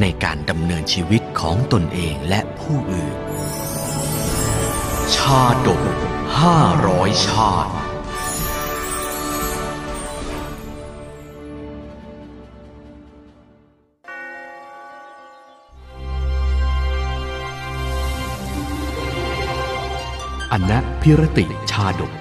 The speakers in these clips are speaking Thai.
ในการดำเนินชีวิตของตนเองและผู้อื่น ชาดกห้าร้อยชาติอนะพิรติชาดก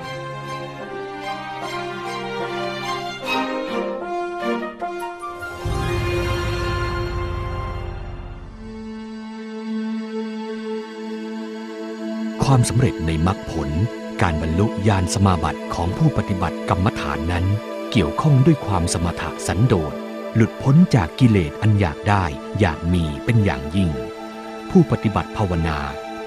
ความสำเร็จในมรรคผล การบรรลุญาณสมาบัติของผู้ปฏิบัติกรรมฐานนั้น เกี่ยวข้องด้วยความสมถะสันโดษ หลุดพ้นจากกิเลสอันอยากได้ อยากมีเป็นอย่างยิ่ง ผู้ปฏิบัติภาวนา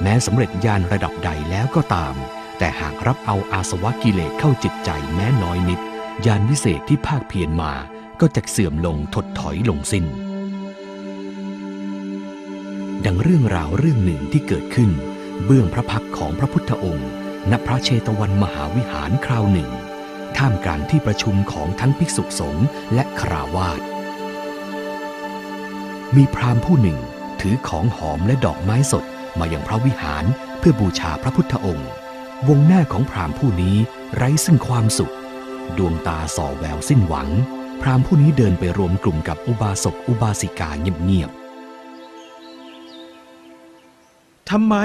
แม้สำเร็จญาณระดับใดแล้วก็ตาม แต่หากรับเอาอาสวะกิเลสเข้าจิตใจแม้น้อยนิดญาณวิเศษที่ภาคเพียรมาก็จะเสื่อมลงถดถอยลงสิ้น ดังเรื่องราวเรื่องหนึ่งที่เกิดขึ้น เบื้องพระพักของพระพุทธองค์ ณพระเชตวันมหาวิหารคราวหนึ่ง ท่ามกลางที่ประชุมของทั้งภิกษุสงฆ์และคราวาสมีพราหมณ์ผู้หนึ่งถือของหอมและดอกไม้สดมาอยังพระวิหารเพื่อบูชาพระพุทธองค์ วงหน้าของพราหมณ์ผู้นี้ไร้ซึ่งความสุข ดวงตาส่อแววสิ้นหวัง พราหมณ์ผู้นี้เดินไปรวมกลุ่มกับอุบาสกอุบาสิกาเงียบ ทำไม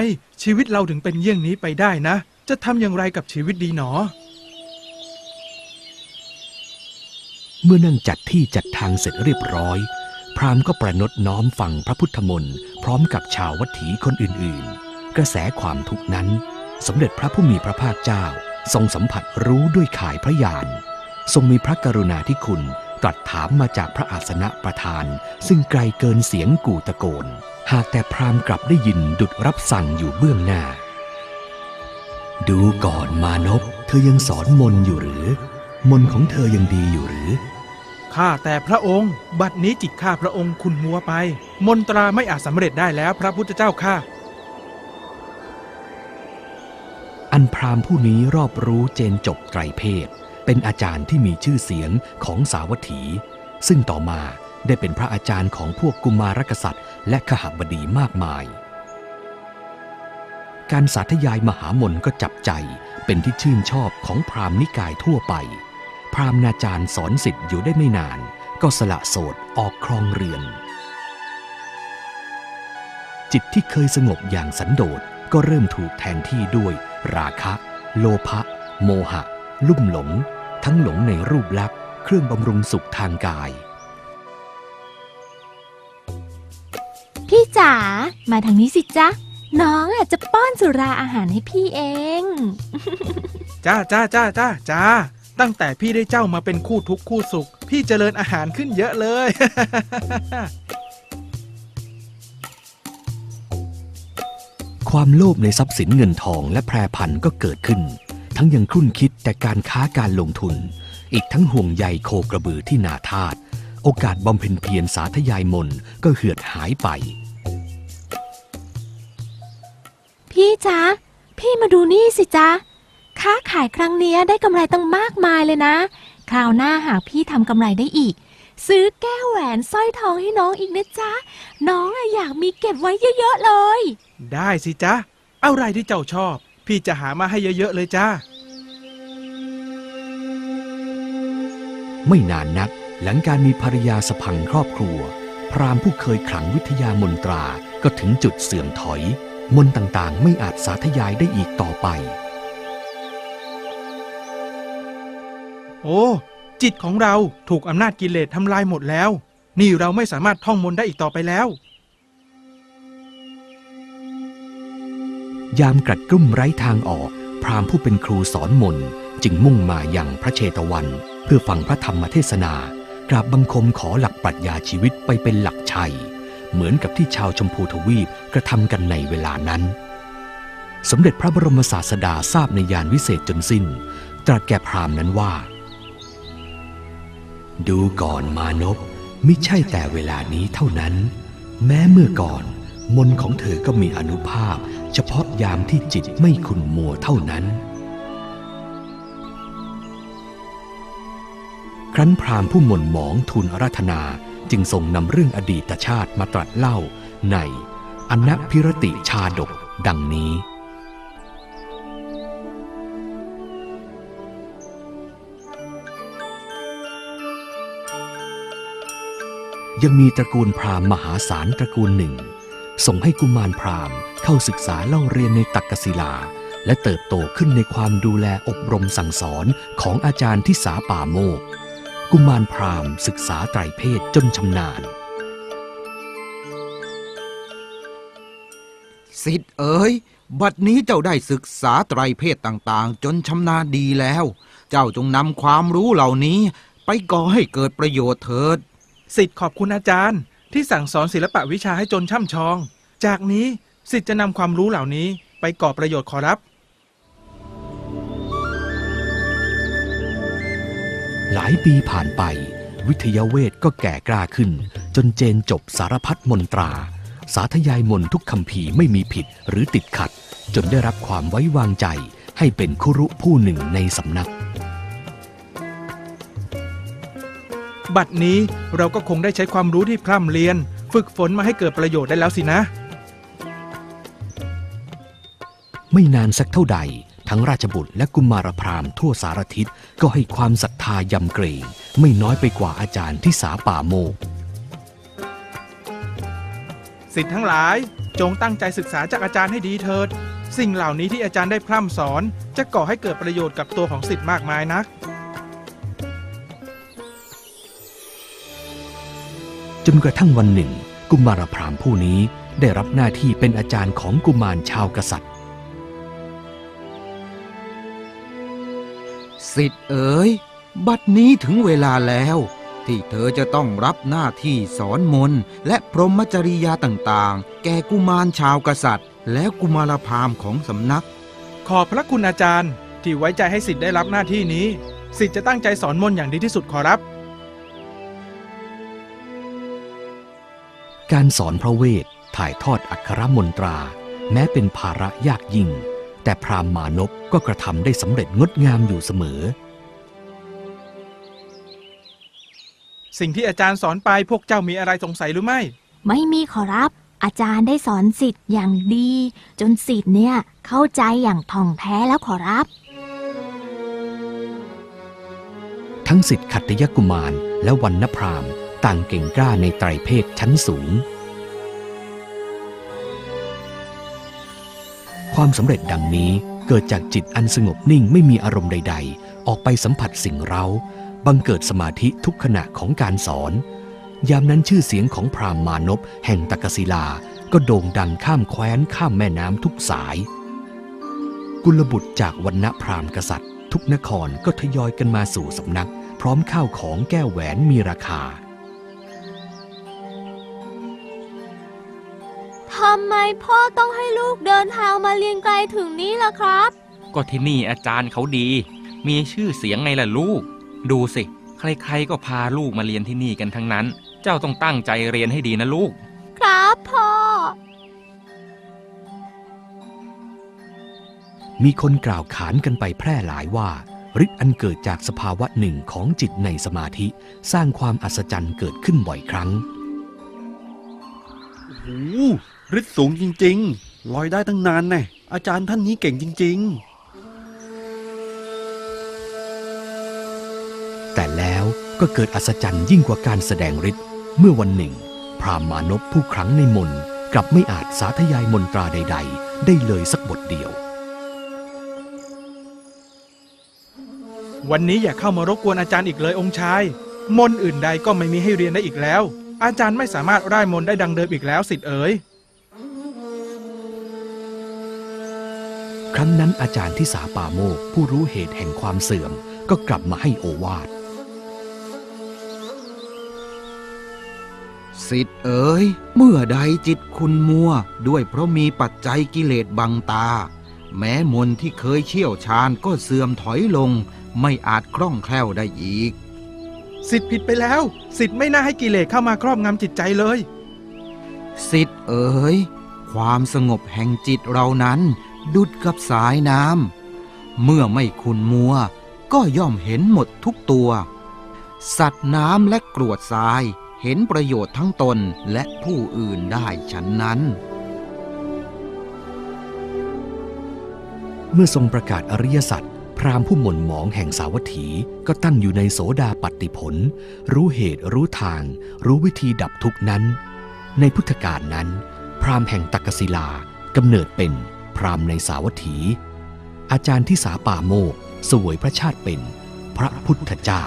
ชีวิตเราถึงเป็นเยี่ยงนี้ไปได้นะ จะทำอย่างไรกับชีวิตดีหนอ เมื่อนั่งจัดที่จัดทางเสร็จเรียบร้อย พราหมณ์ก็ประนตน้อมฟังพระพุทธมนต์พร้อมกับชาววัตถีคนอื่นๆ กระแสความทุกข์นั้น สมเด็จพระผู้มีพระภาคเจ้า ทรงสัมผัสรู้ด้วยข่ายพระญาณทรงมีพระกรุณาธิคุณตรัสถามมาจากพระอาสนะประธาน ซึ่งไกลเกินเสียงกู่ตะโกน หากแต่พราหมณ์กลับได้ยินดุดรับสั่งอยู่เบื้องหน้า ดูก่อนมานพเธอยังสอนมนต์อยู่หรือ มนต์ของเธอยังดีอยู่หรือข้าแต่พระองค์ บัดนี้จิตข้าพระองค์คุณมัวไป มนตราไม่อาจสำเร็จได้แล้วพระพุทธเจ้าข้าอันพราหมณ์ผู้นี้รอบรู้เจนจบไตรเพศ เป็นอาจารย์ที่มีชื่อเสียงของสาวัตถี ซึ่งต่อมาได้เป็นพระอาจารย์ของพวกกุมารกษัตริย์ และขหบดีมากมาย การสาธยายมหามนก็จับใจเป็นที่ชื่นชอบของพราหมณ์นิกายทั่วไป พราหมณ์นาจารย์สอนสิทธิ์อยู่ได้ไม่นาน ก็สละโสดออกครองเรือน จิตที่เคยสงบอย่างสันโดษก็เริ่มถูกแทนที่ด้วย ราคะ โลภะโมหะ ลุ่มหลง ทั้งหลงในรูปลักษณ์เครื่องบำรุงสุขทางกาย พี่จ๋ามาทางนี้สิจ๊ะ น้องอาจจะป้อนสุราอาหารให้พี่เอง จ้าจ้าจ้าจ้าจ้าตั้งแต่พี่ได้เจ้ามาเป็นคู่ทุกข์คู่สุข พี่เจริญอาหารขึ้นเยอะเลย ความโลภในทรัพย์สินเงินทองและแพรพันก็เกิดขึ้น ทั้งยังครุ่นคิดแต่การค้าการลงทุน อีกทั้งห่วงใยโคกระบือที่นาทาต โอกาสบำเพ็ญเพียรสาธยายมนต์ก็เหือดหายไป พี่จ๊ะ พี่มาดูนี่สิจ๊ะ ค้าขายครั้งเนี้ยได้กำไรตั้งมากมายเลยนะ คราวหน้าหากพี่ทำกำไรได้อีก ซื้อแก้วแหวนสร้อยทองให้น้องอีกนะจ๊ะ น้องอะอยากมีเก็บไว้เยอะๆเลย ได้สิจ้าอะไรที่เจ้าชอบ พี่จะหามาให้เยอะๆเลยจ้าไม่นานนัก หลังการมีภรรยาสะพังครอบครัว พราหมณ์ผู้เคยขลังวิทยามนตราก็ถึงจุดเสื่อมถอย มนต์ต่างๆ ไม่อาจสาธยายได้อีกต่อไป โอ้ จิตของเราถูกอำนาจกิเลสทำลายหมดแล้ว นี่เราไม่สามารถท่องมนต์ได้อีกต่อไปแล้ว ยามกรัดกรุ่มไร้ทางออก พราหมณ์ผู้เป็นครูสอนมนต์จึงมุ่งมาอย่างพระเชตวัน เพื่อฟังพระธรรมเทศนา กราบบังคมขอหลักปรัชญาชีวิตไปเป็นหลักชัย เหมือนกับที่ชาวชมพูทวีปกระทำกันในเวลานั้น สมเด็จพระบรมศาสดาทราบในยานวิเศษจนสิ้น ตรัสแก่พราหมณ์นั้นว่า ดูก่อนมานพมิใช่แต่เวลานี้เท่านั้น แม้เมื่อก่อน มนของเธอก็มีอนุภาพ เฉพาะยามที่จิตไม่ขุนมัวเท่านั้น ครั้นพราหมณ์ผู้หม่นหมองทูลอาราธนาจึงทรงนำเรื่องอดีตชาติมาตรัสเล่าในอนัพิรติชาดกดังนี้ ยังมีตระกูลพราหมณ์มหาศาลตระกูลหนึ่ง ส่งให้กุมารพราหมณ์เข้าศึกษาเล่าเรียนในตักกศิลา และเติบโตขึ้นในความดูแลอบรมสั่งสอนของอาจารย์ที่สาป่าโมก กุมารพราหมณ์ศึกษาไตรเพศจนชำนาญสิทธิ์เอ๋ยบัดนี้เจ้าได้ศึกษาไตรเพศต่างๆ จนชำนาญดีแล้ว เจ้าจงนำความรู้เหล่านี้ ไปก่อให้เกิดประโยชน์เถิด สิทธิ์ขอบคุณอาจารย์ ที่สั่งสอนศิลปะวิชาให้จนช่ำชอง จากนี้สิทธิ์จะนำความรู้เหล่านี้ไปก่อประโยชน์ขอรับ หลายปีผ่านไป วิทยาเวทก็แก่กล้าขึ้น จนเจนจบสารพัดมนตรา สาธยายมนต์ทุกคำพีร์ไม่มีผิดหรือติดขัด จนได้รับความไว้วางใจให้เป็นคุรุผู้หนึ่งในสำนัก บัดนี้เราก็คงได้ใช้ความรู้ที่พร่ำเรียน ฝึกฝนมาให้เกิดประโยชน์ได้แล้วสินะ ไม่นานสักเท่าใด ทั้งราชบุตรและกุมารพราหมณ์ทั่วสารทิศก็ให้ความศรัทธายำเกรง ไม่น้อยไปกว่าอาจารย์ที่สาป่าโมกสิทธิ์ทั้งหลายจงตั้งใจศึกษาจากอาจารย์ให้ดีเถิด สิ่งเหล่านี้ที่อาจารย์ได้พร่ำสอน จะก่อให้เกิดประโยชน์กับตัวของสิทธิ์มากมายนัก จนกระทั่งวันหนึ่ง กุมารพราหมณ์ผู้นี้ได้รับหน้าที่เป็นอาจารย์ของกุมารชาวกษัตริย์ สิทธิ์เอ๋ยบัดนี้ถึงเวลาแล้ว ที่เธอจะต้องรับหน้าที่สอนมนต์และพรหมจริยาต่างๆ แก่กุมารชาวกษัตริย์ และกุมารพราหมณ์ของสำนัก ขอบพระคุณอาจารย์ ที่ไว้ใจให้สิทธิ์ได้รับหน้าที่นี้ สิทธิ์จะตั้งใจสอนมนต์อย่างดีที่สุดขอรับ การสอนพระเวทถ่ายทอดอักขรมนตรา แม้เป็นภาระยากยิ่ง แต่พราหมณ์มานพก็กระทำได้สำเร็จงดงามอยู่เสมอ สิ่งที่อาจารย์สอนไปพวกเจ้ามีอะไรสงสัยหรือไม่ ไม่มีขอรับ อาจารย์ได้สอนสิทธิ์อย่างดี จนสิทธิ์เนี่ยเข้าใจอย่างท่องแท้แล้วขอรับ ทั้งสิทธิขัตตยกุมารและวันนพราหมณ์ต่างเก่งกล้าในไตรเพศชั้นสูง ความสำเร็จดังนี้เกิดจากจิตอันสงบนิ่งไม่มีอารมณ์ใด ๆ ออกไปสัมผัสสิ่งเร้าบังเกิดสมาธิทุกขณะของการสอน ยามนั้นชื่อเสียงของพราหมณ์มานพแห่งตกศิลา ก็โด่งดังข้ามแคว้นข้ามแม่น้ำทุกสาย กุลบุตรจากวันณพราหมณ์กษัตริย์ ทุกนครก็ทยอยกันมาสู่สำนัก พร้อมข้าวของแก้วแหวนมีราคา ทำไมพ่อต้องให้ลูกเดินทางมาเรียนไกลถึงนี้ล่ะครับ ก็ที่นี่อาจารย์เขาดี มีชื่อเสียงไงล่ะลูก ดูสิ ใครๆก็พาลูกมาเรียนที่นี่กันทั้งนั้น เจ้าต้องตั้งใจเรียนให้ดีนะลูก ครับพ่อ มีคนกล่าวขานกันไปแพร่หลายว่าฤทธิ์อันเกิดจากสภาวะหนึ่งของจิตในสมาธิ สร้างความอัศจรรย์เกิดขึ้นบ่อยครั้งโอ้โหฤทธิ์สูงจริง ๆ ลอยได้ตั้งนานแน่อาจารย์ท่านนี้เก่งจริงแต่แล้วก็เกิดอัศจรรย์ยิ่งกว่าการแสดงฤทธิ์เมื่อวันหนึ่ง พราหมณ์มานพผู้ครั้งในมนต์กลับไม่อาจสาธยายมนตราใด ๆ ได้เลยสักบทเดียว วันนี้อย่าเข้ามารบกวนอาจารย์อีกเลยองค์ชาย มนต์อื่นใดก็ไม่มีให้เรียนได้อีกแล้ว อาจารย์ไม่สามารถร่ายมนต์ได้ดังเดิมอีกแล้วสิทธิ์เอ๋ย ครั้งนั้นอาจารย์ที่สาป่าโมกผู้รู้เหตุแห่งความเสื่อมก็กลับมาให้โอวาทสิทธิ์เอ๋ย เมื่อใดจิตคุณมัว ด้วยเพราะมีปัจจัยกิเลสบังตา แม้มนต์ที่เคยเชี่ยวชาญก็เสื่อมถอยลง ไม่อาจคล่องแคล่วได้อีก สิทธิ์ผิดไปแล้ว สิทธิ์ไม่น่าให้กิเลสเข้ามาครอบงำจิตใจเลย สิทธิ์เอ๋ยความสงบแห่งจิตเรานั้น ดุดกับสายน้ำเมื่อไม่คุณมัว ก็ย่อมเห็นหมดทุกตัว สัตว์น้ำและกรวดทรายเห็นประโยชน์ทั้งตนและผู้อื่นได้ฉันนั้น เมื่อทรงประกาศอริยสัจ พราหมณ์ผู้หม่นหมองแห่งสาวัตถีก็ตั้งอยู่ในโสดาปัตติผล รู้เหตุรู้ทาง รู้วิธีดับทุกนั้น ในพุทธกาลนั้น พราหมณ์แห่งตักศิลากำเนิดเป็นพราหมณ์ในสาวัตถี อาจารย์ที่สาป่าโมกสวยพระชาติเป็น พระพุทธเจ้า